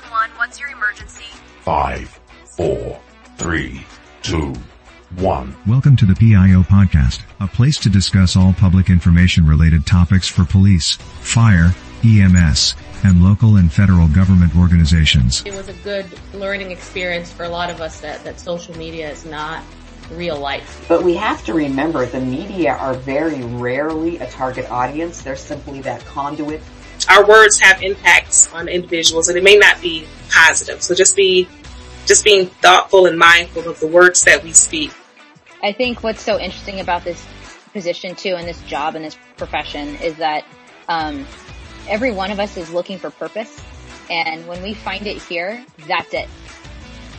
911, what's your emergency? Five, four, three, two, one. Welcome to the PIO podcast, a place to discuss all public information related topics for police, fire, EMS, and local and federal government organizations. It was a good learning experience for a lot of us that, that social media is not real life. But we have to remember the media are very rarely a target audience. They're simply that conduit. Our words have impacts on individuals and it may not be positive. So just be, just being thoughtful and mindful of the words that we speak. I think what's so interesting about this position too and this job and this profession is that, um, every one of us is looking for purpose. And when we find it here, that's it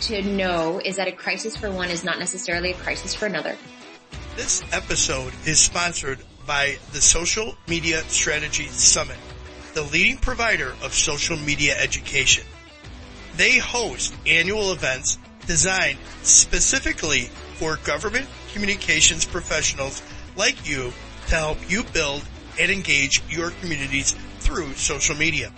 to know is that a crisis for one is not necessarily a crisis for another. This episode is sponsored by the Social Media Strategy Summit, the leading provider of social media education. They host annual events designed specifically for government communications professionals like you to help you build and engage your communities through social media.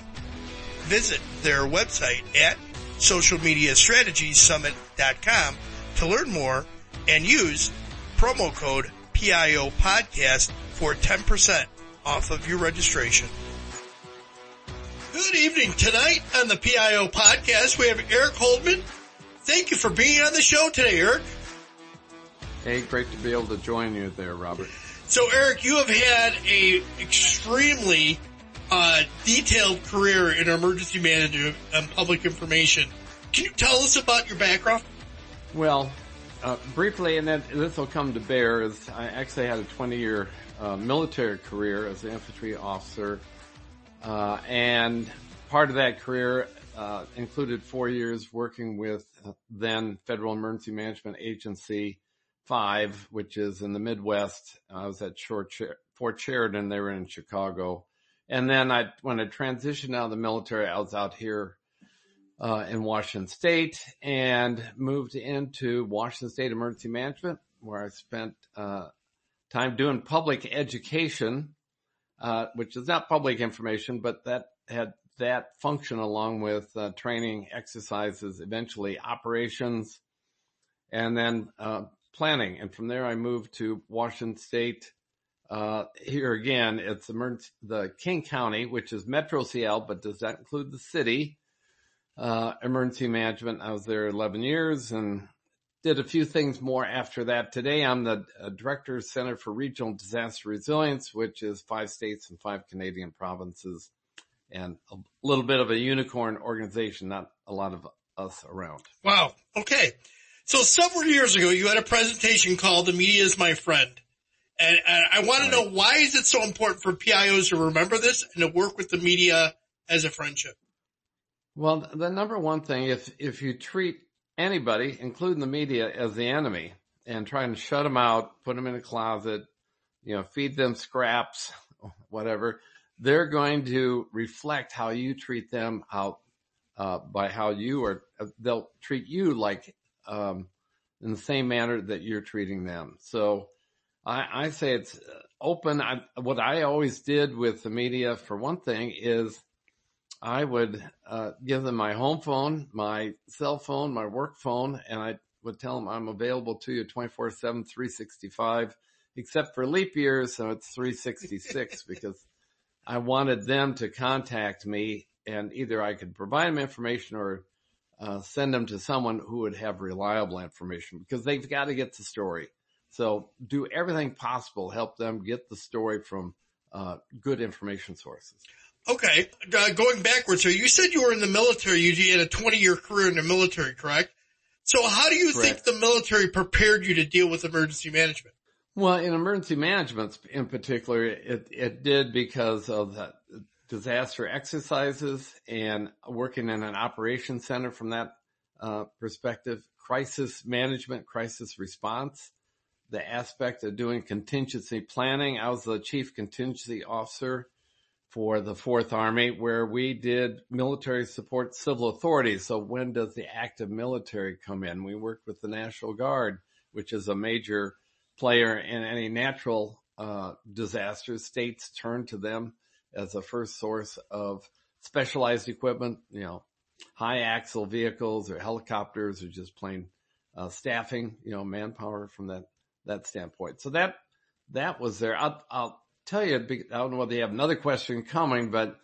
Visit their website at socialmediastrategiessummit.com to learn more and use promo code PIO podcast for 10% off of your registration. Good evening. Tonight on the PIO podcast, we have Eric Holdeman. Thank you for being on the show today, Eric. Hey, great to be able to join you there, Robert. So Eric, you have had a extremely uh, detailed career in emergency management and public information. Can you tell us about your background? Well, uh, briefly, and then this will come to bear, is I actually had a 20 year uh, military career as an infantry officer. Uh, and part of that career uh, included four years working with then Federal Emergency Management Agency 5, which is in the Midwest. I was at Fort Sheridan. They were in Chicago. And then I, when I transitioned out of the military, I was out here uh, in Washington State and moved into Washington State Emergency Management, where I spent uh, time doing public education, uh, which is not public information, but that had that function along with uh, training, exercises, eventually operations, and then uh, planning. And from there, I moved to Washington State uh, here again, it's the King County, which is Metro Seattle, but does that include the city? Uh, emergency management. I was there 11 years and did a few things more after that. Today, I'm the uh, director of Center for Regional Disaster Resilience, which is five states and five Canadian provinces and a little bit of a unicorn organization, not a lot of us around. Wow. Okay. So several years ago, you had a presentation called The Media is My Friend. And, and I want to know why is it so important for PIOs to remember this and to work with the media as a friendship? Well, the number one thing, if, if you treat anybody, including the media, as the enemy and try and shut them out, put them in a closet, you know, feed them scraps, whatever, they're going to reflect how you treat them out uh, by how you are, they'll treat you like, um, in the same manner that you're treating them. So, I, I say it's open. I, what I always did with the media, for one thing, is I would uh, give them my home phone, my cell phone, my work phone, and I would tell them I'm available to you 24 7, 365, except for leap years. So it's 366 because I wanted them to contact me and either I could provide them information or uh, send them to someone who would have reliable information because they've got to get the story. So do everything possible help them get the story from uh, good information sources. Okay, uh, going backwards. here, you said you were in the military. You had a 20 year career in the military, correct? So how do you correct. think the military prepared you to deal with emergency management? Well, in emergency management in particular, it, it did because of the disaster exercises and working in an operations center from that uh, perspective, crisis management, crisis response the aspect of doing contingency planning. I was the chief contingency officer for the Fourth Army, where we did military support civil authorities. So when does the active military come in? We worked with the National Guard, which is a major player in any natural uh, disasters. States turn to them as a first source of specialized equipment, you know, high axle vehicles or helicopters or just plain uh, staffing, you know, manpower from that that standpoint. So that that was there. I'll, I'll tell you. I don't know whether you have another question coming, but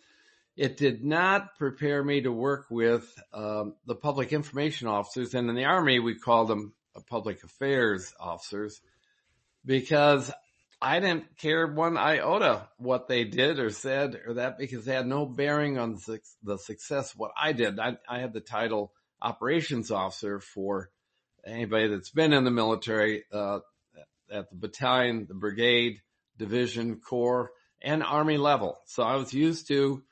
it did not prepare me to work with um, the public information officers, and in the army we called them public affairs officers because I didn't care one iota what they did or said or that because they had no bearing on the success what I did. I, I had the title operations officer for anybody that's been in the military, uh, at the battalion, the brigade, division, corps, and army level. So I was used to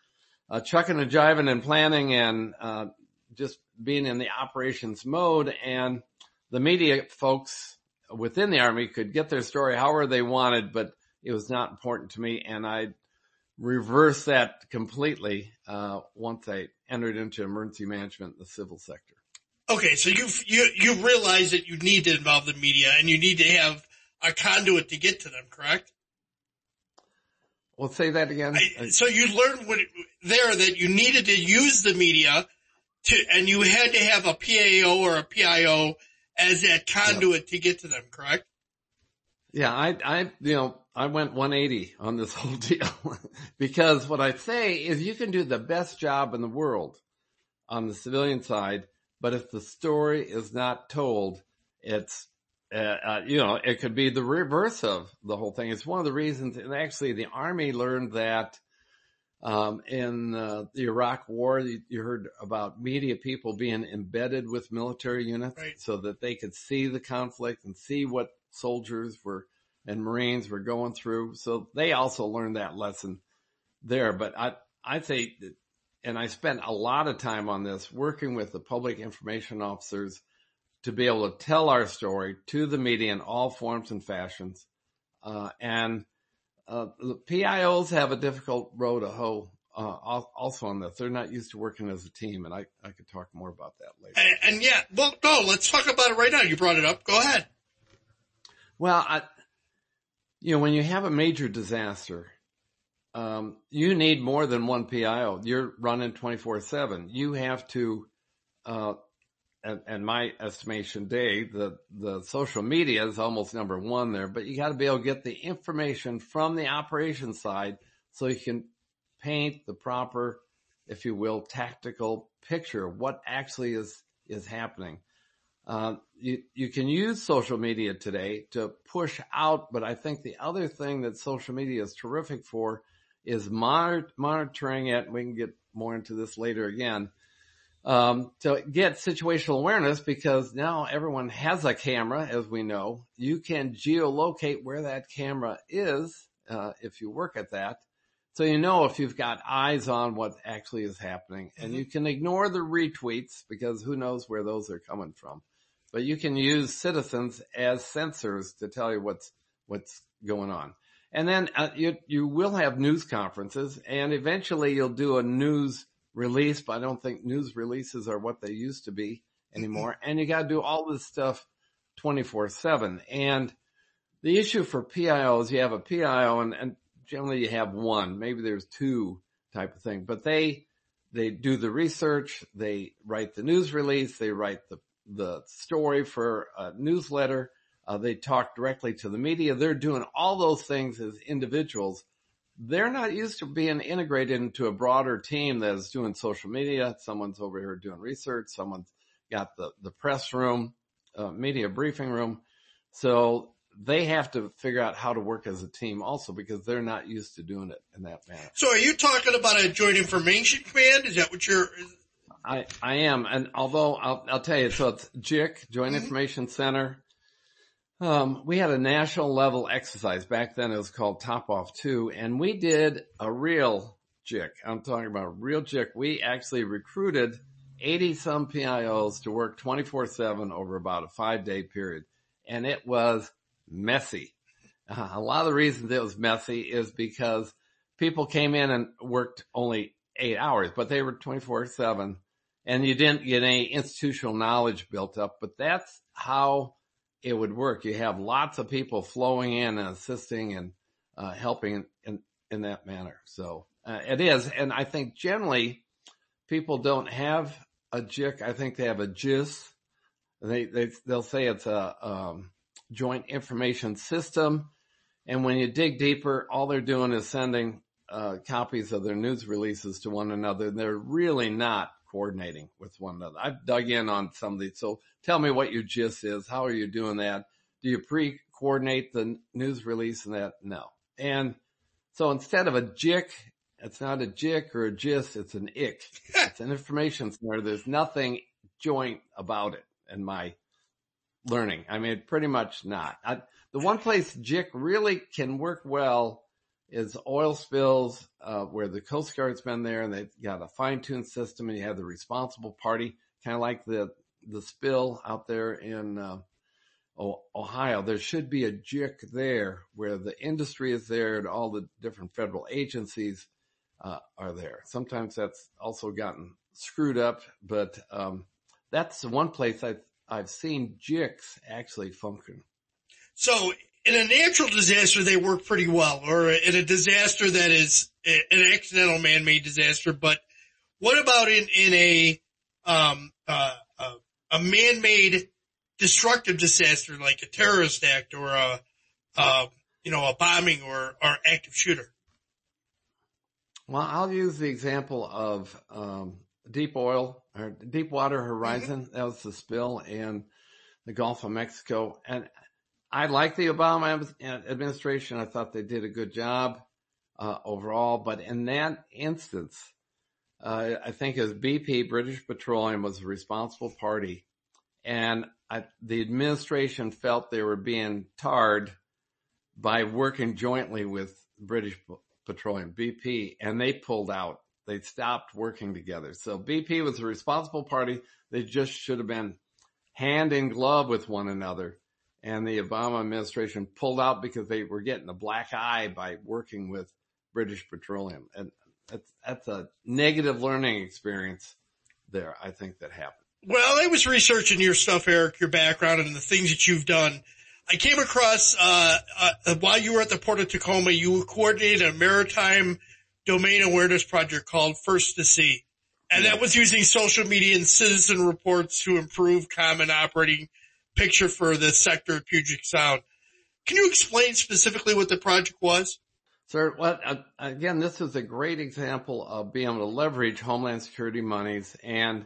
uh, chucking and jiving and planning and uh, just being in the operations mode. And the media folks within the army could get their story however they wanted, but it was not important to me. And I reversed that completely uh, once I entered into emergency management in the civil sector. Okay, so you've you you realize that you need to involve the media and you need to have a conduit to get to them, correct? Well, say that again. I, so you learned what, there that you needed to use the media to, and you had to have a PAO or a PIO as that conduit to get to them, correct? Yeah, I, I, you know, I went 180 on this whole deal because what I say is you can do the best job in the world on the civilian side, but if the story is not told, it's uh, uh, you know, it could be the reverse of the whole thing. It's one of the reasons, and actually the army learned that, um, in uh, the Iraq war, you, you, heard about media people being embedded with military units right. so that they could see the conflict and see what soldiers were and Marines were going through. So they also learned that lesson there. But I, I say, and I spent a lot of time on this working with the public information officers to be able to tell our story to the media in all forms and fashions. Uh, and uh, the PIOs have a difficult row to hoe. Uh, also on this, they're not used to working as a team, and I, I could talk more about that later. And, and yeah, well, no, let's talk about it right now. You brought it up. Go ahead. Well, I, you know, when you have a major disaster, um, you need more than one PIO. You're running 24 seven. You have to, uh, and, and my estimation, Dave, the, the social media is almost number one there, but you got to be able to get the information from the operation side so you can paint the proper, if you will, tactical picture of what actually is, is happening. Uh, you, you can use social media today to push out, but I think the other thing that social media is terrific for is monitor, monitoring it. We can get more into this later again um, to get situational awareness because now everyone has a camera, as we know. You can geolocate where that camera is uh, if you work at that. So you know if you've got eyes on what actually is happening and you can ignore the retweets because who knows where those are coming from. But you can use citizens as sensors to tell you what's, what's going on. And then uh, you, you will have news conferences and eventually you'll do a news release, but I don't think news releases are what they used to be anymore. and you got to do all this stuff 24 seven. And the issue for PIO is you have a PIO and, and generally you have one, maybe there's two type of thing, but they, they do the research, they write the news release, they write the, the story for a newsletter, uh, they talk directly to the media. They're doing all those things as individuals they're not used to being integrated into a broader team that is doing social media. Someone's over here doing research. Someone's got the, the press room, uh, media briefing room. So they have to figure out how to work as a team also because they're not used to doing it in that manner. So are you talking about a joint information command? Is that what you're? I, I am. And although I'll, I'll tell you, so it's JIC, Joint mm-hmm. Information Center. Um, we had a national level exercise back then. It was called TOPOFF Two, and we did a real JIC. I'm talking about real JIC. We actually recruited 80 some PIOs to work 24 seven over about a five day period. And it was messy. Uh, a lot of the reasons it was messy is because people came in and worked only eight hours, but they were 24 seven and you didn't get any institutional knowledge built up. But that's how it would work. You have lots of people flowing in and assisting and uh, helping in, in that manner. So uh, it is, and I think generally people don't have a JIC. I think they have a JIS. They, they, they'll say it's a, um, joint information system. And when you dig deeper, all they're doing is sending, uh, copies of their news releases to one another. They're really not coordinating with one another. I've dug in on some of these. So tell me what your JIS is. How are you doing that? Do you pre-coordinate the news release and that? No. And so instead of a JIC, it's not a JIC or a JIS, it's an IC. it's an information center. There's nothing joint about it in my learning. I mean, pretty much not. I, the one place JIC really can work well is oil spills, uh, where the Coast Guard's been there and they've got a fine tuned system and you have the responsible party, kind of like the, the spill out there in, uh, Ohio. There should be a JIC there where the industry is there and all the different federal agencies, uh, are there. Sometimes that's also gotten screwed up, but, um, that's the one place I've, I've seen JICs actually function. So in a natural disaster, they work pretty well, or in a disaster that is an accidental man-made disaster. But what about in in a um, uh, a man-made destructive disaster like a terrorist act or a uh, you know a bombing or or active shooter? Well, I'll use the example of um, deep oil or Deepwater Horizon. Mm-hmm. That was the spill in the Gulf of Mexico, and I like the Obama administration. I thought they did a good job uh, overall, but in that instance, uh, I think as BP, British Petroleum was a responsible party, and I, the administration felt they were being tarred by working jointly with British Petroleum, BP, and they pulled out. They stopped working together. So BP was a responsible party. They just should have been hand in glove with one another and the Obama administration pulled out because they were getting a black eye by working with British Petroleum. And that's, that's a negative learning experience there. I think that happened. Well, I was researching your stuff, Eric, your background and the things that you've done. I came across, uh, uh, while you were at the Port of Tacoma, you coordinated a maritime domain awareness project called First to See. And that was using social media and citizen reports to improve common operating picture for the sector of Puget Sound. Can you explain specifically what the project was? Sir, well, uh, again, this is a great example of being able to leverage Homeland Security monies. And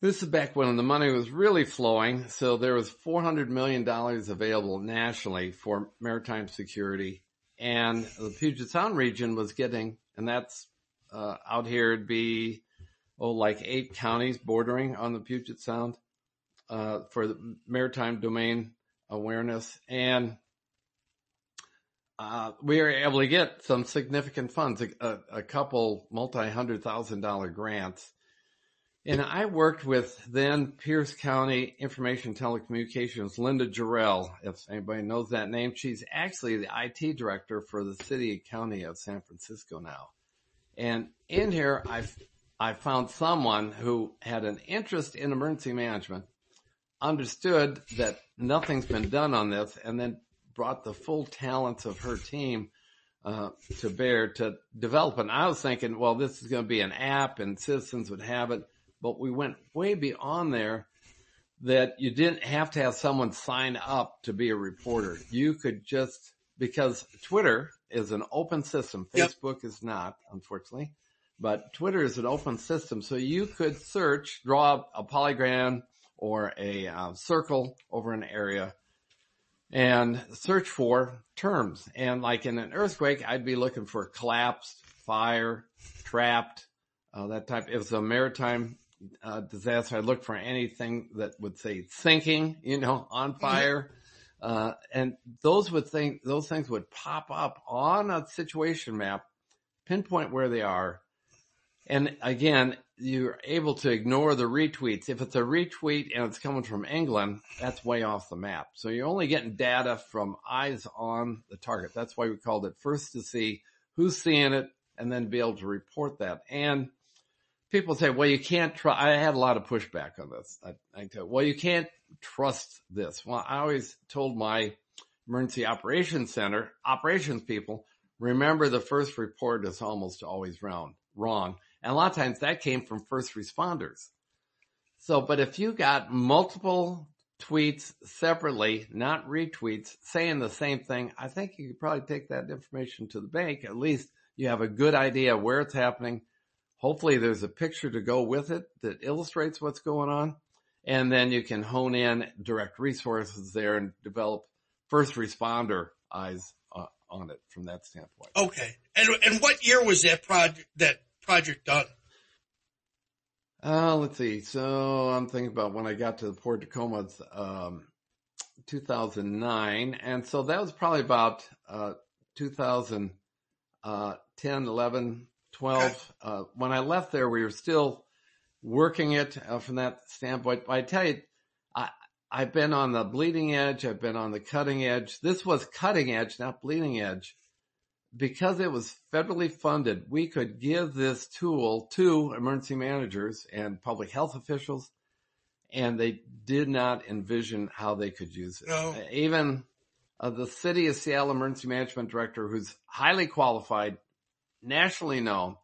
this is back when the money was really flowing. So there was $400 million available nationally for maritime security. And the Puget Sound region was getting, and that's uh, out here, it'd be, oh, like eight counties bordering on the Puget Sound uh, for the maritime domain awareness. And uh, we were able to get some significant funds, a, a couple multi-hundred thousand dollar grants. And I worked with then Pierce County Information Telecommunications, Linda Gerull, if anybody knows that name. She's actually the IT director for the city and county of San Francisco now. And in here, I I found someone who had an interest in emergency management understood that nothing's been done on this and then brought the full talents of her team uh, to bear to develop it. And I was thinking, well, this is going to be an app and citizens would have it, but we went way beyond there that you didn't have to have someone sign up to be a reporter. You could just, because Twitter is an open system. Facebook yep. is not, unfortunately, but Twitter is an open system. So you could search, draw a polygon or a uh, circle over an area and search for terms. And like in an earthquake, I'd be looking for collapsed, fire, trapped, uh, that type. If it's a maritime uh, disaster, I'd look for anything that would say sinking, you know, on mm-hmm. fire. Uh, and those would think, those things would pop up on a situation map, pinpoint where they are. And again, you're able to ignore the retweets. If it's a retweet and it's coming from England, that's way off the map. So you're only getting data from eyes on the target. That's why we called it first to see who's seeing it and then be able to report that. And people say, well, you can't try. I had a lot of pushback on this. I, I tell, well, you can't trust this. Well, I always told my emergency operations center operations people, remember the first report is almost always wrong, wrong and a lot of times that came from first responders. So, but if you got multiple tweets separately, not retweets, saying the same thing, I think you could probably take that information to the bank. At least you have a good idea where it's happening. Hopefully there's a picture to go with it that illustrates what's going on. And then you can hone in direct resources there and develop first responder eyes uh, on it from that standpoint. Okay. And, and what year was that project, that project done? Uh, let's see. So I'm thinking about when I got to the Port Tacoma, um, 2009. And so that was probably about, uh, 2010, uh, 11, 12. Okay. Uh, when I left there, we were still working it uh, from that standpoint. But I tell you, I, I've been on the bleeding edge. I've been on the cutting edge. This was cutting edge, not bleeding edge because it was federally funded, we could give this tool to emergency managers and public health officials, and they did not envision how they could use it. No. Even uh, the city of Seattle emergency management director, who's highly qualified, nationally known,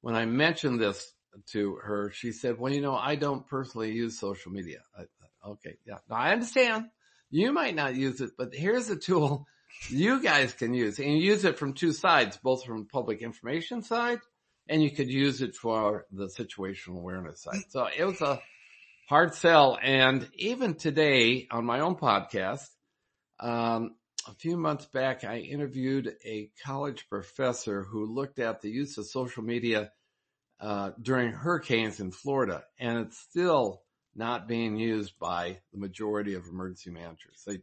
when I mentioned this to her, she said, well, you know, I don't personally use social media. I, okay. Yeah. Now I understand you might not use it, but here's a tool you guys can use and use it from two sides, both from public information side and you could use it for the situational awareness side. So it was a hard sell. And even today on my own podcast, um, a few months back, I interviewed a college professor who looked at the use of social media uh, during hurricanes in Florida, and it's still not being used by the majority of emergency managers. They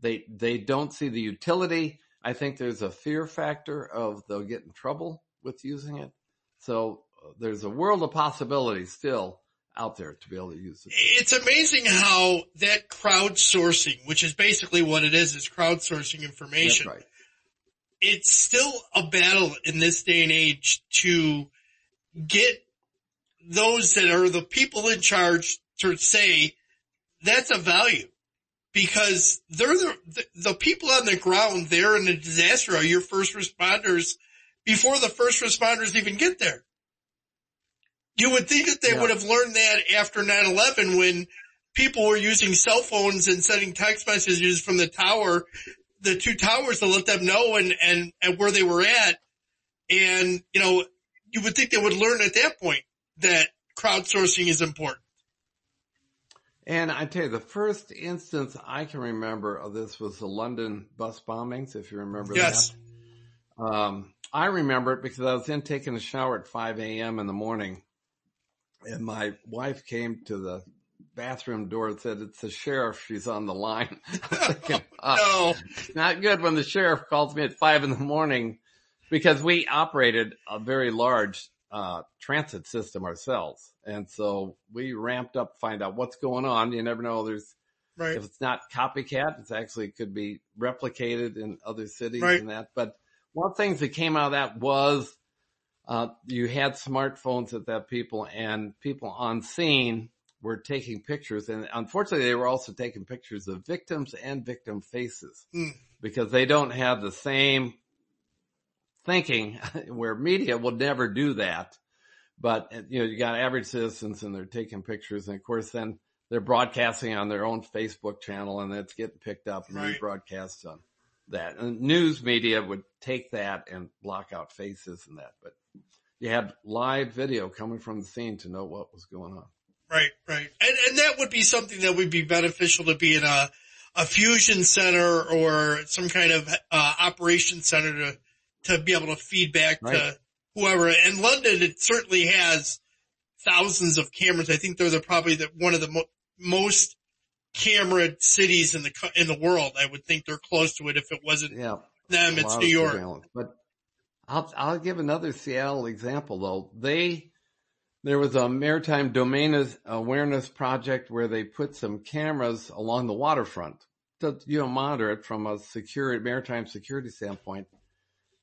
they, they don't see the utility. I think there's a fear factor of they'll get in trouble with using it. So uh, there's a world of possibilities still out there to be able to use it. It's amazing how that crowdsourcing, which is basically what it is, is crowdsourcing information. Right. It's still a battle in this day and age to get those that are the people in charge to say that's a value because they're the, the people on the ground there in a disaster are your first responders before the first responders even get there. You would think that they yeah. would have learned that after 9-11 when people were using cell phones and sending text messages from the tower, the two towers to let them know and, and, and where they were at. And, you know, you would think they would learn at that point that crowdsourcing is important. And I tell you, the first instance I can remember of this was the London bus bombings, if you remember yes. that. Um, I remember it because I was in taking a shower at 5 a.m. in the morning and my wife came to the bathroom door and said, it's the sheriff. She's on the line. thinking, oh, no. Not good when the sheriff calls me at five in the morning because we operated a very large uh, transit system ourselves. And so we ramped up to find out what's going on. You never know. There's, right. if it's not copycat, it's actually could be replicated in other cities right. and that. But one of the things that came out of that was, uh, you had smartphones at that people and people on scene were taking pictures and unfortunately they were also taking pictures of victims and victim faces mm. because they don't have the same thinking where media will never do that. But, you know, you got average citizens and they're taking pictures and of course then they're broadcasting on their own Facebook channel and it's getting picked up and right. rebroadcast on that. And news media would take that and block out faces and that, but you had live video coming from the scene to know what was going on. Right, right. And, and that would be something that would be beneficial to be in a, a fusion center or some kind of uh, operation center to to be able to feed back right. to whoever. And London, it certainly has thousands of cameras. I think they're the, probably the, one of the mo- most camera cities in the in the world. I would think they're close to it if it wasn't yeah, them. It's New York. But I'll I'll give another Seattle example though. They there was a maritime domain awareness project where they put some cameras along the waterfront to you know monitor it from a security maritime security standpoint.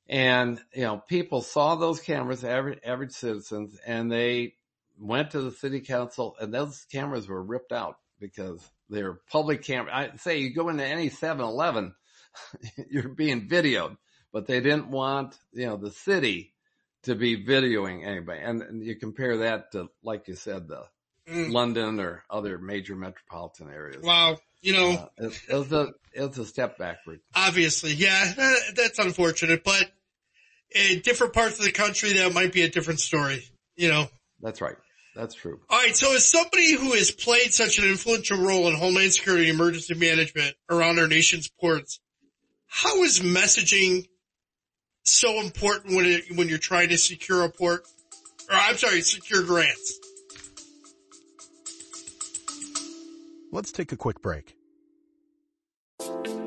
And, you know, people saw those cameras, average, average citizens, and they went to the city council and those cameras were ripped out because they're public camera. I say you go into any 7-Eleven, you're being videoed, but they didn't want, you know, the city to be videoing anybody. And, and you compare that to, like you said, the Mm. London or other major metropolitan areas. Wow. You know, Uh, it, it was a it was a step backward. obviously, yeah, that- that's unfortunate, but in different parts of the country, that might be a different story, you know. That's right. That's true. All right. So as somebody who has played such an influential role in Homeland Security and emergency management around our nation's ports, how is messaging so important when it, when you're trying to secure a port? Or I'm sorry, secure grants. Let's take a quick break.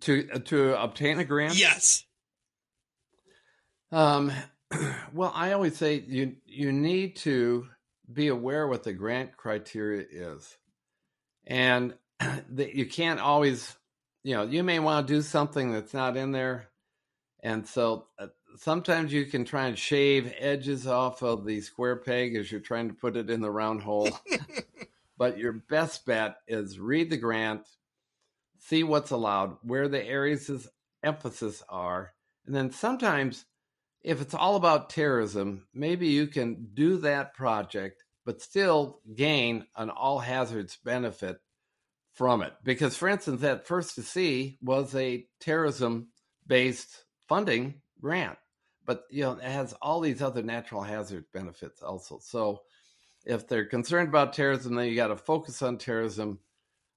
To uh, to obtain a grant. Yes. Um, well, I always say you you need to be aware what the grant criteria is, and that you can't always, you know, you may want to do something that's not in there, and so uh, sometimes you can try and shave edges off of the square peg as you're trying to put it in the round hole. but your best bet is read the grant, see what's allowed, where the areas of emphasis are, and then sometimes if it's all about terrorism, maybe you can do that project, but still gain an all hazards benefit from it. Because, for instance, that First to See was a terrorism based funding grant, but you know, it has all these other natural hazard benefits also. So, if they're concerned about terrorism, then you got to focus on terrorism.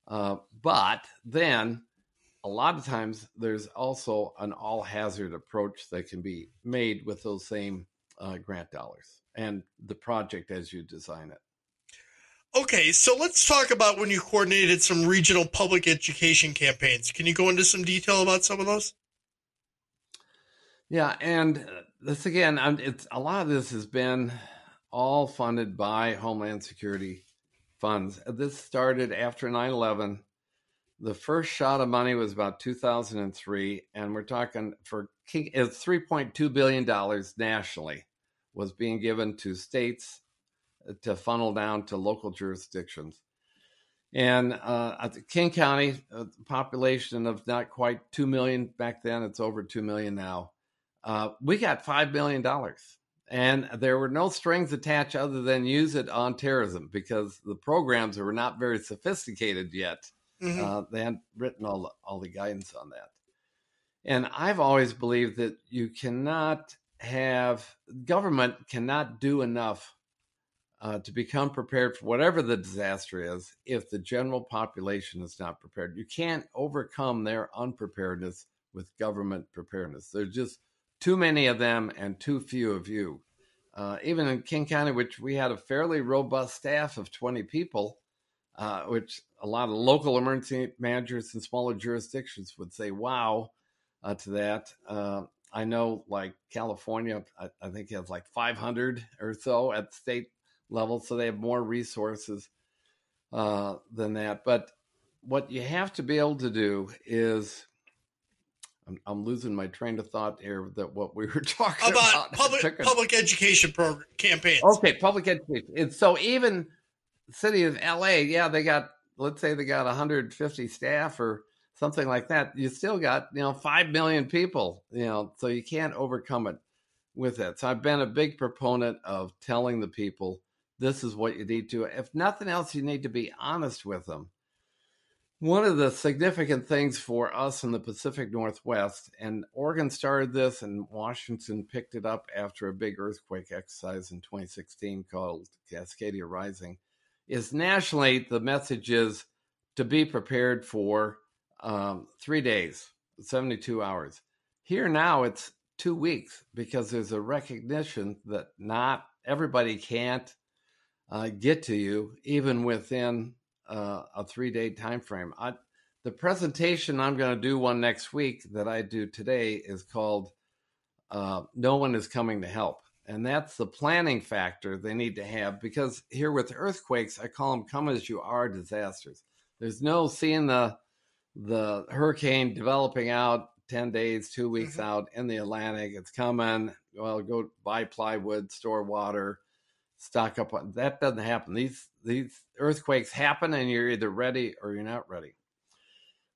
Uh, but then a lot of times there's also an all hazard approach that can be made with those same uh, grant dollars and the project as you design it. Okay, so let's talk about when you coordinated some regional public education campaigns. Can you go into some detail about some of those? Yeah, and uh, this again, I'm, it's a lot of this has been all funded by Homeland Security funds. This started after 9 11. The first shot of money was about 2003, and we're talking for King, it's 3.2 billion dollars nationally was being given to states to funnel down to local jurisdictions. And uh, King County, population of not quite 2 million back then, it's over 2 million now. Uh, we got $5 million. And there were no strings attached other than use it on terrorism because the programs were not very sophisticated yet. Mhm. Uh, they hadn't written all the, all the guidance on that. And I've always believed that you cannot have government cannot do enough uh, to become prepared for whatever the disaster is if the general population is not prepared. You can't overcome their unpreparedness with government preparedness. There's just too many of them and too few of you. Uh, even in King County, which we had a fairly robust staff of 20 people, uh, which a lot of local emergency managers in smaller jurisdictions would say, wow, uh, to that. Uh, I know, like California, I, I think has like 500 or so at state level, so they have more resources uh, than that. But what you have to be able to do is, I'm, I'm losing my train of thought here. That what we were talking About about public a- public education program campaigns. Okay, public education. It's so even city of LA, yeah, they got let's say they got 150 staff or something like that. You still got you know five million people. You know, so you can't overcome it with that. So I've been a big proponent of telling the people this is what you need to. If nothing else, you need to be honest with them. One of the significant things for us in the Pacific Northwest, and Oregon started this, and Washington picked it up after a big earthquake exercise in 2016 called Cascadia Rising, is nationally the message is to be prepared for um, three days, 72 hours. Here now, it's two weeks because there's a recognition that not everybody can't uh, get to you even within uh, a three day time frame. I, the presentation I'm going to do one next week that I do today is called uh, no one is coming to help. And that's the planning factor they need to have because here with earthquakes, I call them come as you are disasters. There's no seeing the the hurricane developing out 10 days, two weeks mm-hmm. out in the Atlantic. It's coming. Well, go buy plywood, store water, stock up on that doesn't happen. These these earthquakes happen and you're either ready or you're not ready.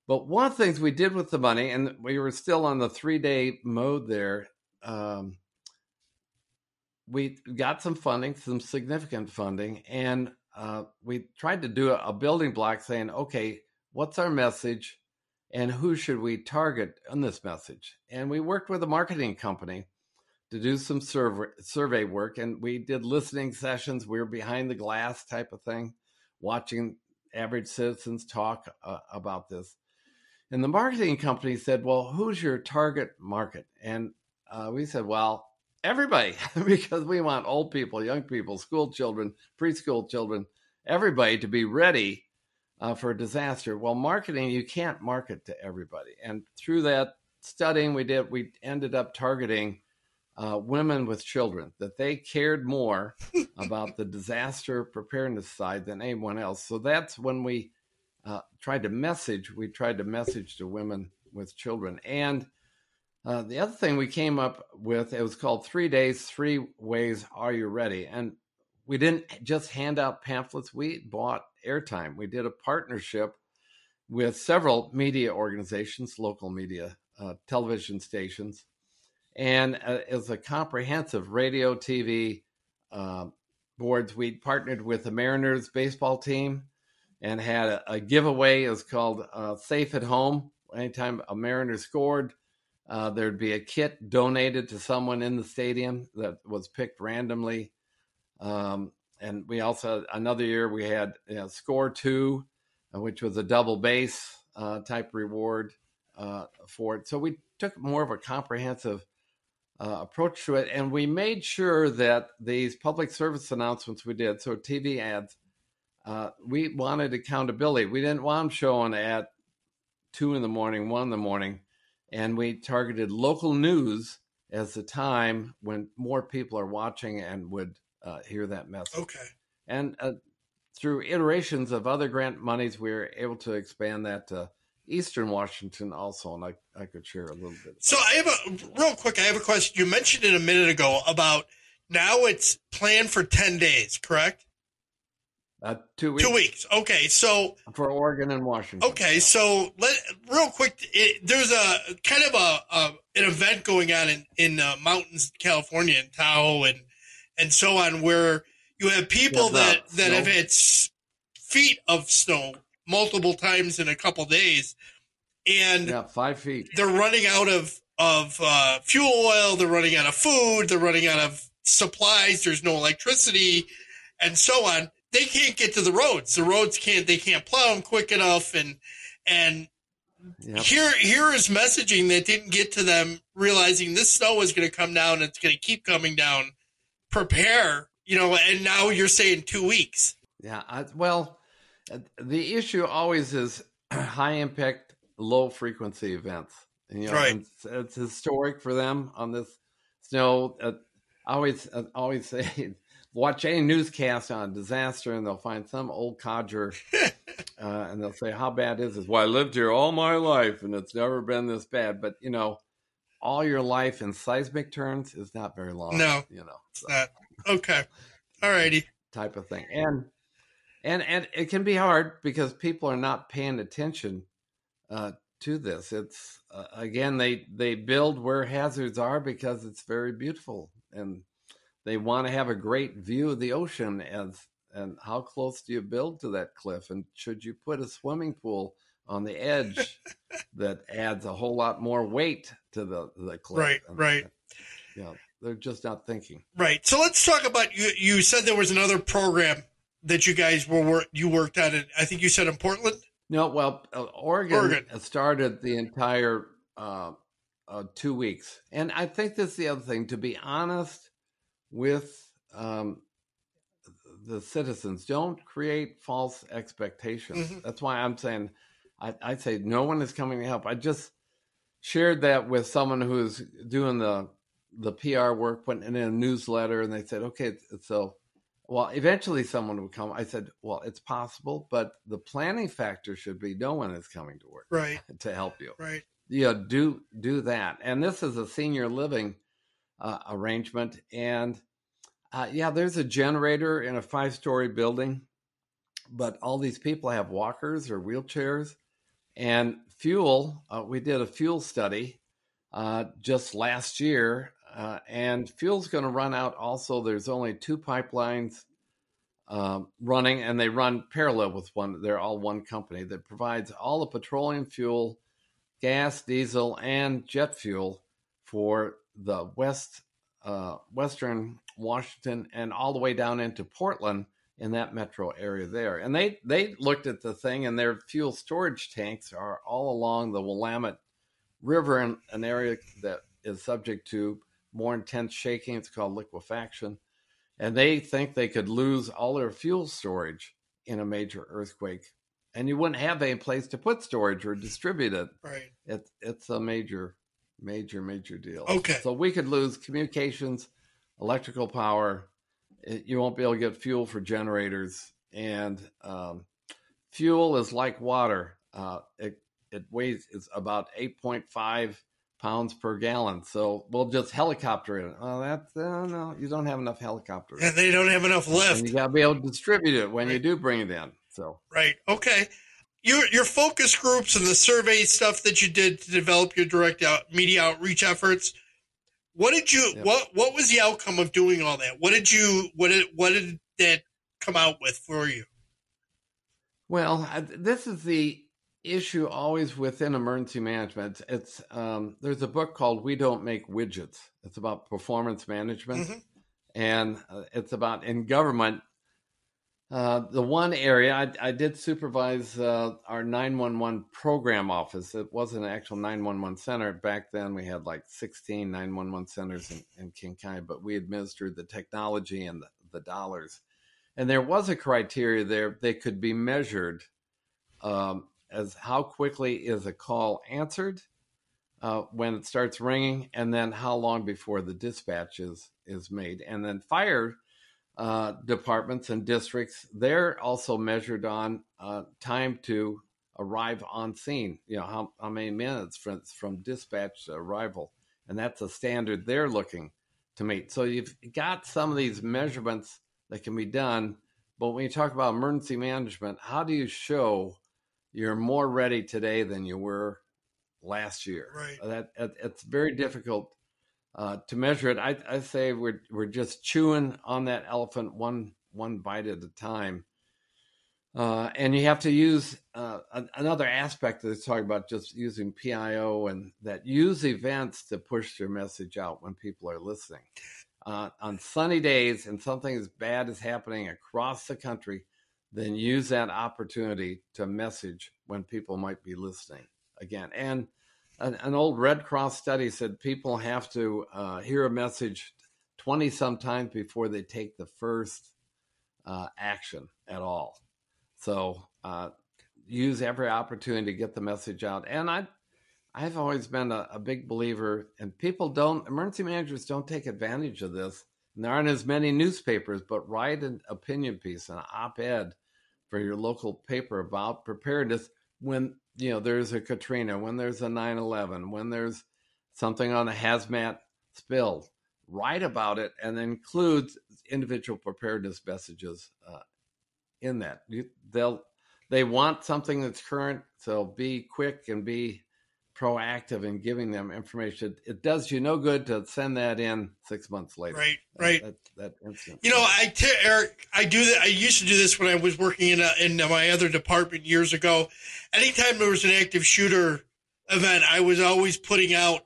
But one of the things we did with the money, and we were still on the three day mode there, um, we got some funding, some significant funding, and uh, we tried to do a, a building block saying, okay, what's our message and who should we target on this message? And we worked with a marketing company to do some survey, survey work, and we did listening sessions. We were behind the glass type of thing, watching average citizens talk uh, about this. And the marketing company said, Well, who's your target market? And uh, we said, Well, everybody, because we want old people, young people, school children, preschool children, everybody to be ready uh, for a disaster. Well, marketing, you can't market to everybody. And through that studying we did, we ended up targeting uh, women with children, that they cared more about the disaster preparedness side than anyone else. So that's when we uh, tried to message, we tried to message to women with children. And uh, the other thing we came up with, it was called Three Days, Three Ways Are You Ready? And we didn't just hand out pamphlets, we bought airtime. We did a partnership with several media organizations, local media, uh, television stations, and uh, as a comprehensive radio, TV uh, boards, we partnered with the Mariners baseball team and had a, a giveaway. It was called uh, Safe at Home. Anytime a Mariner scored, uh, there'd be a kit donated to someone in the stadium that was picked randomly. Um, and we also another year we had you know, score two, uh, which was a double base uh, type reward for it. So we took more of a comprehensive uh, approach to it, and we made sure that these public service announcements we did, so TV ads, uh, we wanted accountability. We didn't want them showing at two in the morning, one in the morning, and we targeted local news as the time when more people are watching and would uh, hear that message. Okay. And uh, through iterations of other grant monies, we were able to expand that to Eastern Washington also, and I, I could share a little bit. So I have a real quick. I have a question. You mentioned it a minute ago about now it's planned for ten days, correct? Uh, two weeks. Two weeks. Okay, so for Oregon and Washington. Okay, so let real quick. It, there's a kind of a, a, an event going on in in uh, mountains, California, in Tahoe, and and so on, where you have people that that have had feet of snow multiple times in a couple days, and yeah, five feet. They're running out of of uh, fuel oil. They're running out of food. They're running out of supplies. There's no electricity, and so on. They can't get to the roads. The roads can't. They can't plow them quick enough, and and Yep. Here, here is messaging that didn't get to them, realizing this snow is going to come down. It's going to keep coming down, prepare, you know, and now you're saying two weeks. Yeah. I, well, the issue always is high impact, low frequency events. And, you know, right. it's, it's, historic for them on this snow. Uh, I always, I uh, always say, watch any newscast on disaster and they'll find some old codger uh, and they'll say, How bad is this? Well, I lived here all my life and it's never been this bad. But, you know, all your life in seismic terms is not very long. No, you know, so. not. Okay, all righty. Type of thing, and and and it can be hard because people are not paying attention uh, to this. It's uh, again they they build where hazards are because it's very beautiful, and they want to have a great view of the ocean. As and how close do you build to that cliff? And should you put a swimming pool on the edge that adds a whole lot more weight to the the clip. Right, and, right. Yeah, they're just not thinking. Right. So let's talk about you. You said there was another program that you guys were work, you worked at it. I think you said in Portland. No, well, uh, Oregon, Oregon, started the entire uh, uh, two weeks, and I think that's the other thing. To be honest with um, the citizens, don't create false expectations. Mm-hmm. That's why I'm saying I, I say no one is coming to help. I just shared that with someone who's doing the the PR work, went in a newsletter, and they said, okay, so well, eventually someone would come. I said, well, it's possible, but the planning factor should be no one is coming to work, right, to help you, right. Yeah, do do that. And this is a senior living uh, arrangement, and uh, yeah, there's a generator in a five story building, but all these people have walkers or wheelchairs, and fuel. Uh, we did a fuel study uh, just last year uh, and fuel's going to run out also. There's only two pipelines um, running, and they run parallel with one. They're all one company that provides all the petroleum fuel, gas, diesel, and jet fuel for the west, uh, western Washington, and all the way down into Portland in that metro area there. And they they looked at the thing, and their fuel storage tanks are all along the Willamette River, in an area that is subject to more intense shaking. It's called liquefaction. And they think they could lose all their fuel storage in a major earthquake. And you wouldn't have any place to put storage or distribute it. Right. It, it's a major, major, major deal. Okay. So we could lose communications, electrical power. It, you won't be able to get fuel for generators. And um, fuel is like water. Uh, it, it weighs it's about 8.5 pounds per gallon. So we'll just helicopter it. Oh, that's uh, no, you don't have enough helicopters. Yeah, they don't have enough lift. And you got to be able to distribute it when right. you do bring it in. So right, okay. Your your focus groups and the survey stuff that you did to develop your direct out media outreach efforts. What did you yep. what what was the outcome of doing all that? What did you what did what did that come out with for you? Well, this is the issue always within emergency management. It's um, there's a book called "We Don't Make Widgets." It's about performance management, mm-hmm. and uh, it's about in government. Uh, the one area I, I did supervise uh, our 911 program office. It wasn't an actual 911 center back then. We had like 16 911 centers in, in King County, but we administered the technology and the, the dollars. And there was a criteria there; they could be measured um, as how quickly is a call answered uh, when it starts ringing, and then how long before the dispatch is is made, and then fire uh, departments and districts they're also measured on uh, time to arrive on scene. You know how, how many minutes from from dispatch arrival, and that's a standard they're looking to meet. So you've got some of these measurements that can be done, but when you talk about emergency management, how do you show you're more ready today than you were last year. Right. That, that it's very difficult uh, to measure it. I, I say we're we're just chewing on that elephant one one bite at a time. Uh, and you have to use uh, another aspect of this talking about just using PIO and that use events to push your message out when people are listening. Uh, on sunny days and something as bad is happening across the country, then use that opportunity to message when people might be listening again. And an, an old Red Cross study said people have to uh, hear a message 20 sometimes before they take the first uh, action at all. So uh, use every opportunity to get the message out. And I, I've always been a, a big believer, and people don't, emergency managers don't take advantage of this. And there aren't as many newspapers, but write an opinion piece, an op ed for your local paper about preparedness when you know there's a Katrina, when there's a 9/11, when there's something on a hazmat spill. Write about it and include individual preparedness messages uh, in that. You, they'll they want something that's current, so be quick and be proactive in giving them information. It does you no good to send that in six months later. Right, right. That, that, instant. You know, I t- Eric, I do that. I used to do this when I was working in a, in my other department years ago. Anytime there was an active shooter event, I was always putting out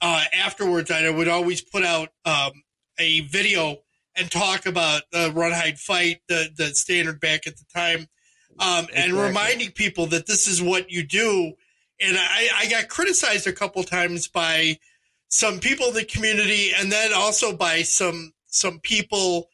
uh, afterwards. I would always put out um, a video and talk about the run hide fight, the the standard back at the time, um, exactly. and reminding people that this is what you do and I, I got criticized a couple times by some people in the community, and then also by some some people,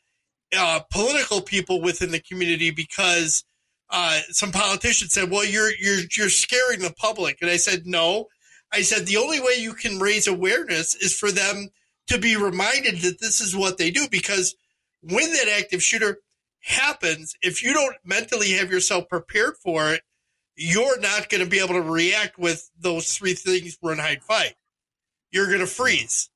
uh, political people within the community, because uh, some politicians said, "Well, you're you're you're scaring the public," and I said, "No." I said the only way you can raise awareness is for them to be reminded that this is what they do because when that active shooter happens, if you don't mentally have yourself prepared for it, you're not going to be able to react with those three things run, hide, fight. You're going to freeze.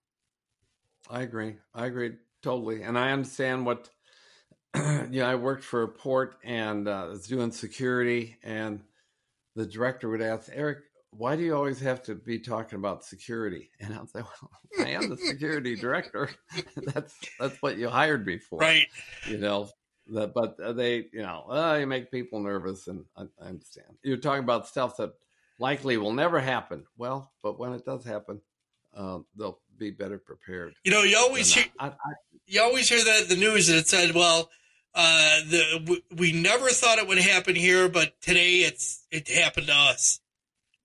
I agree. I agree totally. And I understand what, yeah, I worked for a port and uh, was doing security, and the director would ask, Eric, why do you always have to be talking about security? And I'll say, well, I am the security director. that's that's what you hired me for, right? You know, that, but they, you know, uh, you make people nervous, and I, I, understand. You're talking about stuff that likely will never happen. Well, but when it does happen, uh, they'll be better prepared. You know, you always hear, I, I, you always hear that the news, and it said, well. Uh, the we never thought it would happen here, but today it's it happened to us.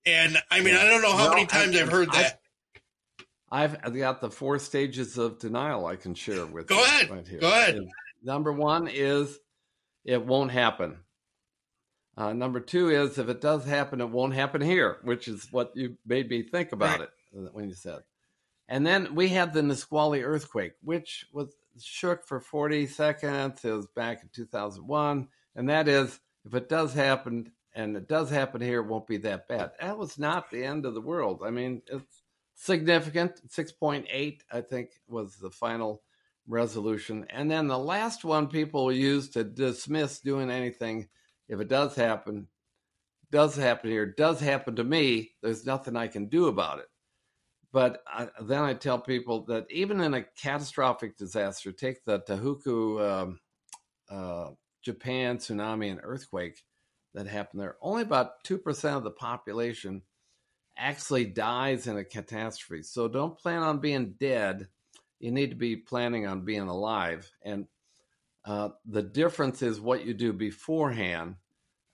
And I mean, yeah. I don't know how well, many times I, have heard that. I've, I've got the four stages of denial I can share with Go you ahead. Right here. Go ahead. Number one is it won't happen. Uh, number two is if it does happen, it won't happen here, which is what you made me think about it when you said. And then we had the Nisqually earthquake, which was shook for 40 seconds. It was back in 2001. And that is, if it does happen, and it does happen here, it won't be that bad. That was not the end of the world. I mean, it's significant. 6.8, I think, was the final resolution. And then the last one people use to dismiss doing anything, if it does happen, does happen here, does happen to me, there's nothing I can do about it. But I, then I tell people that even in a catastrophic disaster, take the Tohoku, um, uh, Japan tsunami and earthquake that happened there, only about 2% of the population actually dies in a catastrophe. So don't plan on being dead you need to be planning on being alive. And uh, the difference is what you do beforehand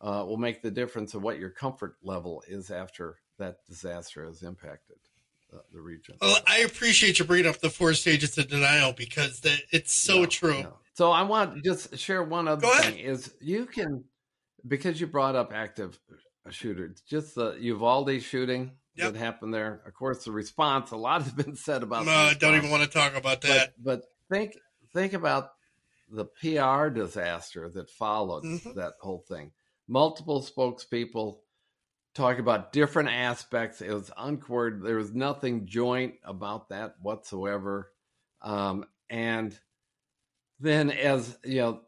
uh, will make the difference of what your comfort level is after that disaster has impacted uh, the region. Well, I appreciate you bringing up the four stages of denial because that it's so yeah, true. Yeah. So I want to just share one other thing is you can because you brought up active shooters, just the Uvalde shooting yep. that happened there. Of course, the response, a lot has been said about. No, I don't even want to talk about that. But, but think think about the PR disaster that followed mm-hmm. that whole thing. Multiple spokespeople talk about different aspects. It was uncoordinated. There was nothing joint about that whatsoever. Um, and then as you know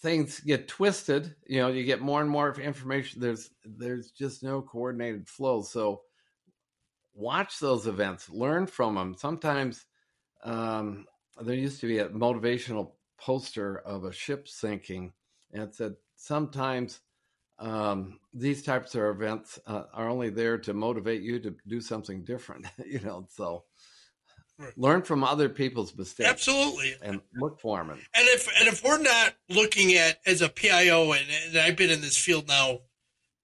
things get twisted you know you get more and more information there's there's just no coordinated flow so watch those events, learn from them. Sometimes um, there used to be a motivational poster of a ship sinking, and it said sometimes um, these types of events uh, are only there to motivate you to do something different. you know, so learn from other people's mistakes. Absolutely, and look for them. And if and if we're not looking at as a PIO, and, and I've been in this field now,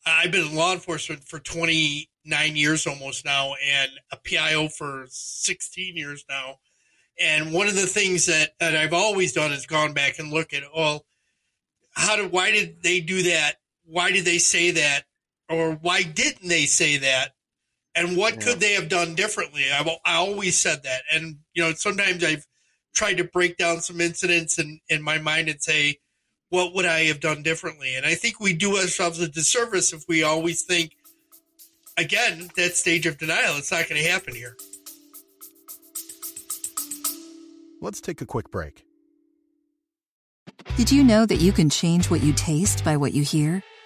I've been in law enforcement for twenty nine years almost now and a PIO for 16 years now. And one of the things that, that I've always done is gone back and look at, well, how did, why did they do that? Why did they say that? Or why didn't they say that? And what yeah. could they have done differently? I've, I always said that. And, you know, sometimes I've tried to break down some incidents in, in my mind and say, what would I have done differently? And I think we do ourselves a disservice if we always think, again, that stage of denial. It's not going to happen here. Let's take a quick break. Did you know that you can change what you taste by what you hear?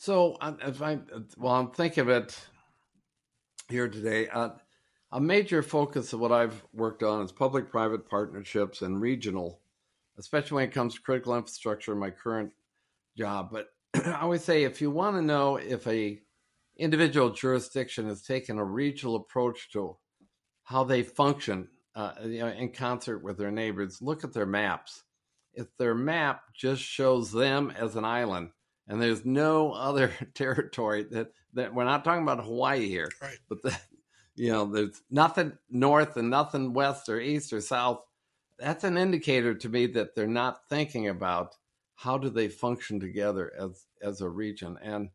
So, if I, well, I'm thinking of it here today. Uh, a major focus of what I've worked on is public-private partnerships and regional, especially when it comes to critical infrastructure in my current job. But I always say, if you want to know if a individual jurisdiction has taken a regional approach to how they function uh, you know, in concert with their neighbors. Look at their maps. If their map just shows them as an island, and there's no other territory that that we're not talking about Hawaii here, right. but the, you know, there's nothing north and nothing west or east or south. That's an indicator to me that they're not thinking about how do they function together as as a region. And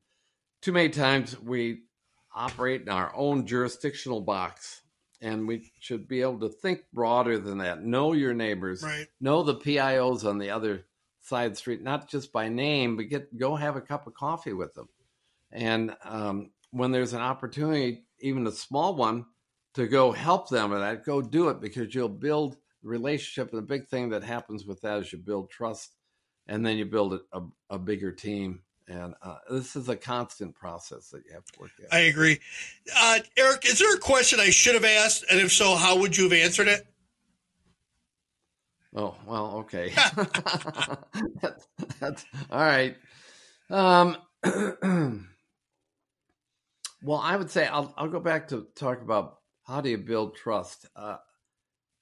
too many times we operate in our own jurisdictional box and we should be able to think broader than that. Know your neighbors, right. know the PIOs on the other side the street, not just by name, but get go have a cup of coffee with them. And um, when there's an opportunity, even a small one, to go help them with that, go do it because you'll build relationship. And the big thing that happens with that is you build trust, and then you build a, a, a bigger team. And uh, this is a constant process that you have to work at. I agree. Uh, Eric, is there a question I should have asked? And if so, how would you have answered it? Oh, well, okay. that's, that's, all right. Um, well, I would say I'll, I'll go back to talk about how do you build trust. Uh,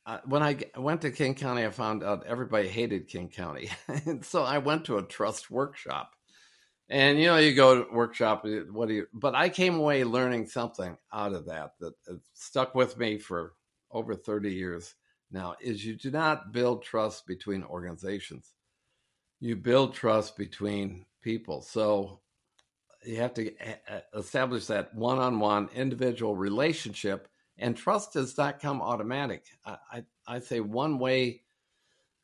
uh, when I went to King County, I found out everybody hated King County. and so I went to a trust workshop. And you know, you go to workshop, what do you, but I came away learning something out of that that stuck with me for over 30 years now is you do not build trust between organizations. You build trust between people. So you have to eh, eh, establish that one-on-one individual relationship and trust does not come automatic. I, I, I say one way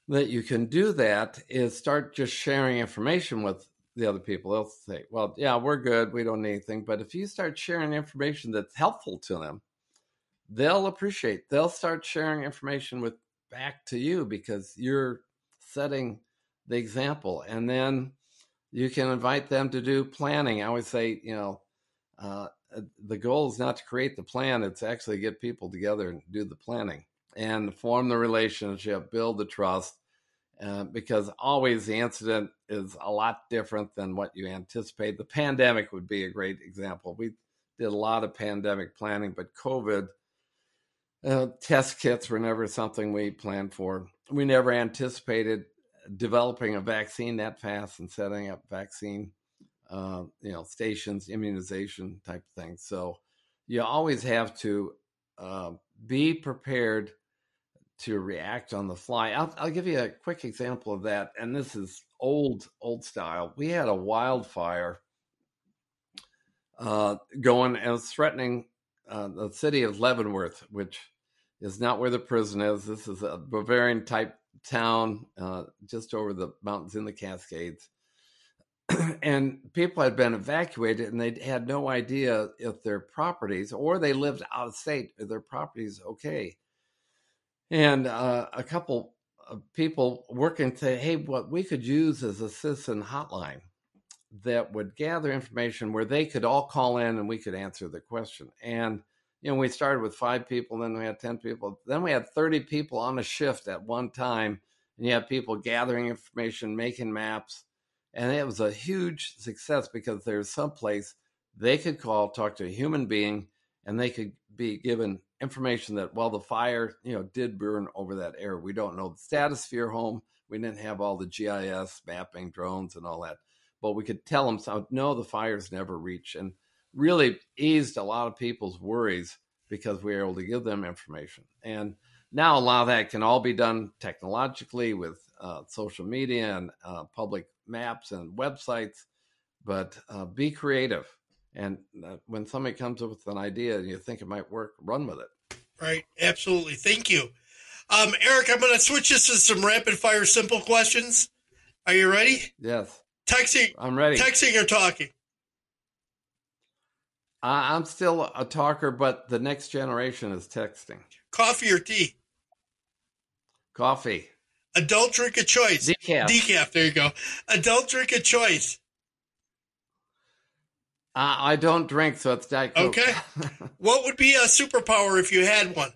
that you can do that is start just sharing information with the other people. They'll say, well, yeah, we're good. We don't need anything. But if you start sharing information that's helpful to them, they'll appreciate. They'll start sharing information with back to you because you're setting the example, and then you can invite them to do planning. I always say, you know, uh, the goal is not to create the plan; it's actually get people together and do the planning and form the relationship, build the trust. Uh, because always the incident is a lot different than what you anticipate. The pandemic would be a great example. We did a lot of pandemic planning, but COVID uh, test kits were never something we planned for. We never anticipated developing a vaccine that fast and setting up vaccine, uh, you know, stations, immunization type of things. So you always have to uh, be prepared to react on the fly. I'll, I'll give you a quick example of that, and this is old, old style. We had a wildfire uh, going and threatening uh, the city of Leavenworth, which is not where the prison is. This is a Bavarian type town uh, just over the mountains in the Cascades. and people had been evacuated and they had no idea if their properties or they lived out of state, if their properties okay. And uh, a couple of people working say, hey, what we could use is a citizen hotline that would gather information where they could all call in and we could answer the question. And you know, we started with five people, then we had 10 people, then we had 30 people on a shift at one time. And you have people gathering information, making maps. And it was a huge success because there's some place they could call, talk to a human being, and they could be given information that, well, the fire, you know, did burn over that area. We don't know the status of your home. We didn't have all the GIS mapping, drones, and all that. But we could tell them, so, no, the fire's never reached. And really eased a lot of people's worries because we were able to give them information. And now a lot of that can all be done technologically with uh, social media and uh, public maps and websites. But uh, be creative. And uh, when somebody comes up with an idea and you think it might work, run with it. Right. Absolutely. Thank you. Um, Eric, I'm going to switch this to some rapid fire simple questions. Are you ready? Yes. Texting. I'm ready. Texting or talking? I'm still a talker, but the next generation is texting. Coffee or tea? Coffee. Adult drink of choice. Decaf. Decaf. There you go. Adult drink of choice. Uh, I don't drink, so it's Diet Coke. Okay. what would be a superpower if you had one?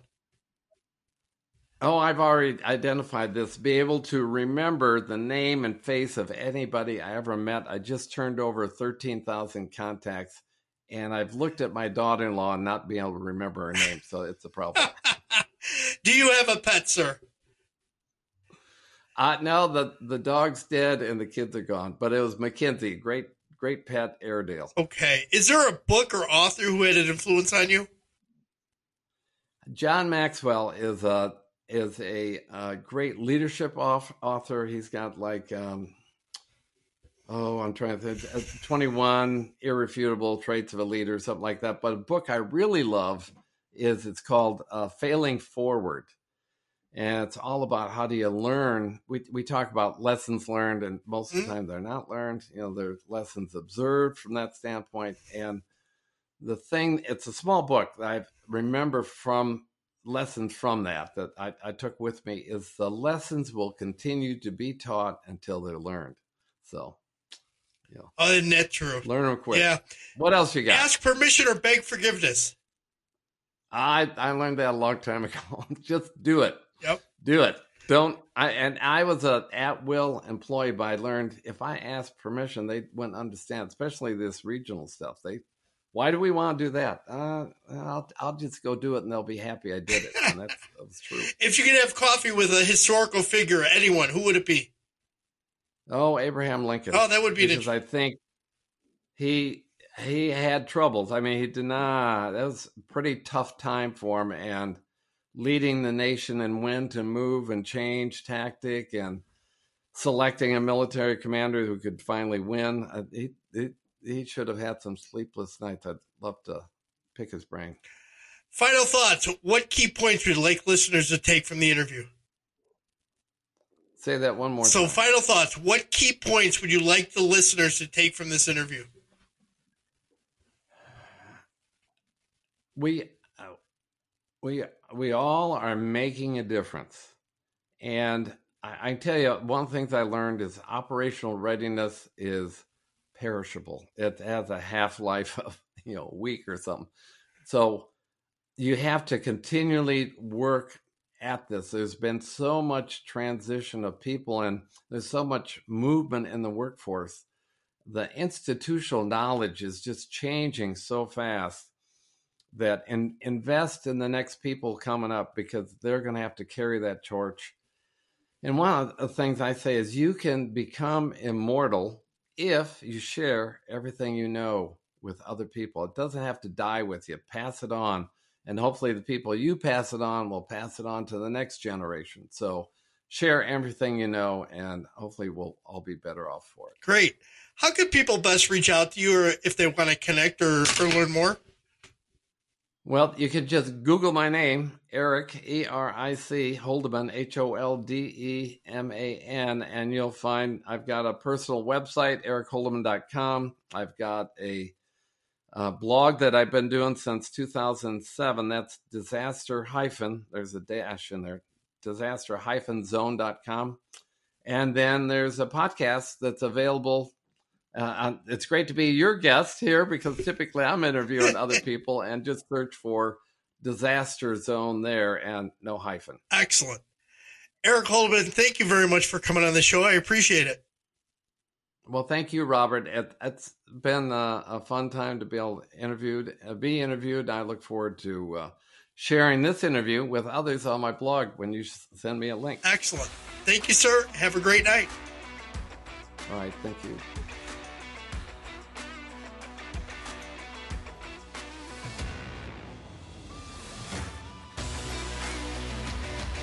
Oh, I've already identified this. Be able to remember the name and face of anybody I ever met. I just turned over 13,000 contacts and I've looked at my daughter-in-law and not being able to remember her name, so it's a problem. Do you have a pet, sir? Uh, no, the the dog's dead and the kids are gone. But it was Mackenzie, great great pet, Airedale. Okay. Is there a book or author who had an influence on you? John Maxwell is a is a, a great leadership off, author. He's got like um, oh, I'm trying to think, uh, 21 irrefutable traits of a leader, something like that. But a book I really love is it's called uh, Failing Forward. And it's all about how do you learn. We, we talk about lessons learned, and most of the time they're not learned. You know, there's lessons observed from that standpoint. And the thing, it's a small book that I remember from lessons from that that I, I took with me is the lessons will continue to be taught until they're learned. So yeah. Oh, isn't that true? Learn them quick. Yeah. What else you got? Ask permission or beg forgiveness. I I learned that a long time ago. Just do it. Yep. Do it. Don't I and I was a at will employee, but I learned if I asked permission, they wouldn't understand, especially this regional stuff. They why do we want to do that? Uh, I'll I'll just go do it and they'll be happy I did it. And that's, that's true. If you could have coffee with a historical figure, anyone, who would it be? Oh, Abraham Lincoln. Oh, that would be because the... I think he he had troubles. I mean, he did not. That was a pretty tough time for him, and leading the nation and when to move and change tactic and selecting a military commander who could finally win. Uh, he, he should have had some sleepless nights. I'd love to pick his brain. Final thoughts. What key points would you like listeners to take from the interview? Say that one more time. so, time. final thoughts. What key points would you like the listeners to take from this interview? We we we all are making a difference. And I, I tell you, one of the things I learned is operational readiness is perishable. It has a half life of you know a week or something. So you have to continually work at this. There's been so much transition of people and there's so much movement in the workforce. The institutional knowledge is just changing so fast that and invest in the next people coming up because they're going to have to carry that torch. And one of the things I say is you can become immortal if you share everything you know with other people. It doesn't have to die with you. Pass it on. And hopefully, the people you pass it on will pass it on to the next generation. So, share everything you know, and hopefully, we'll all be better off for it. Great. How can people best reach out to you or if they want to connect or, or learn more? Well, you can just Google my name, Eric, E R I C, Holdeman, H O L D E M A N, and you'll find I've got a personal website, ericholdeman.com. I've got a, a blog that I've been doing since 2007. That's disaster hyphen, there's a dash in there, disaster hyphen zone.com. And then there's a podcast that's available uh, it's great to be your guest here because typically I'm interviewing other people and just search for disaster zone there and no hyphen. Excellent. Eric Holdeman, thank you very much for coming on the show. I appreciate it. Well, thank you, Robert. It, has been a, a, fun time to be able interviewed, uh, be interviewed. I look forward to uh, sharing this interview with others on my blog when you send me a link. Excellent. Thank you, sir. Have a great night. All right. Thank you.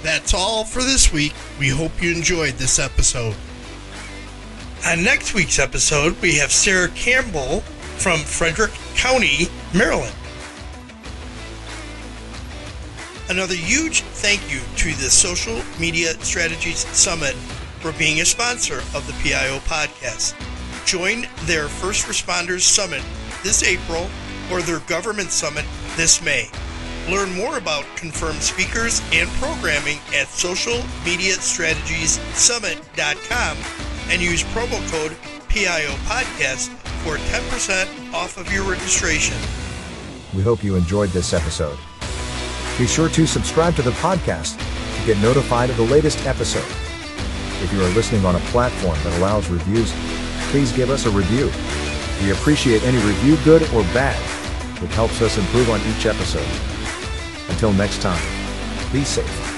That's all for this week. We hope you enjoyed this episode. On next week's episode, we have Sarah Campbell from Frederick County, Maryland. Another huge thank you to the Social Media Strategies Summit for being a sponsor of the PIO podcast. Join their First Responders Summit this April or their Government Summit this May. Learn more about confirmed speakers and programming at socialmediastrategiessummit.com and use promo code PIO Podcast for 10% off of your registration. We hope you enjoyed this episode. Be sure to subscribe to the podcast to get notified of the latest episode. If you are listening on a platform that allows reviews, please give us a review. We appreciate any review, good or bad. It helps us improve on each episode. Until next time, be safe.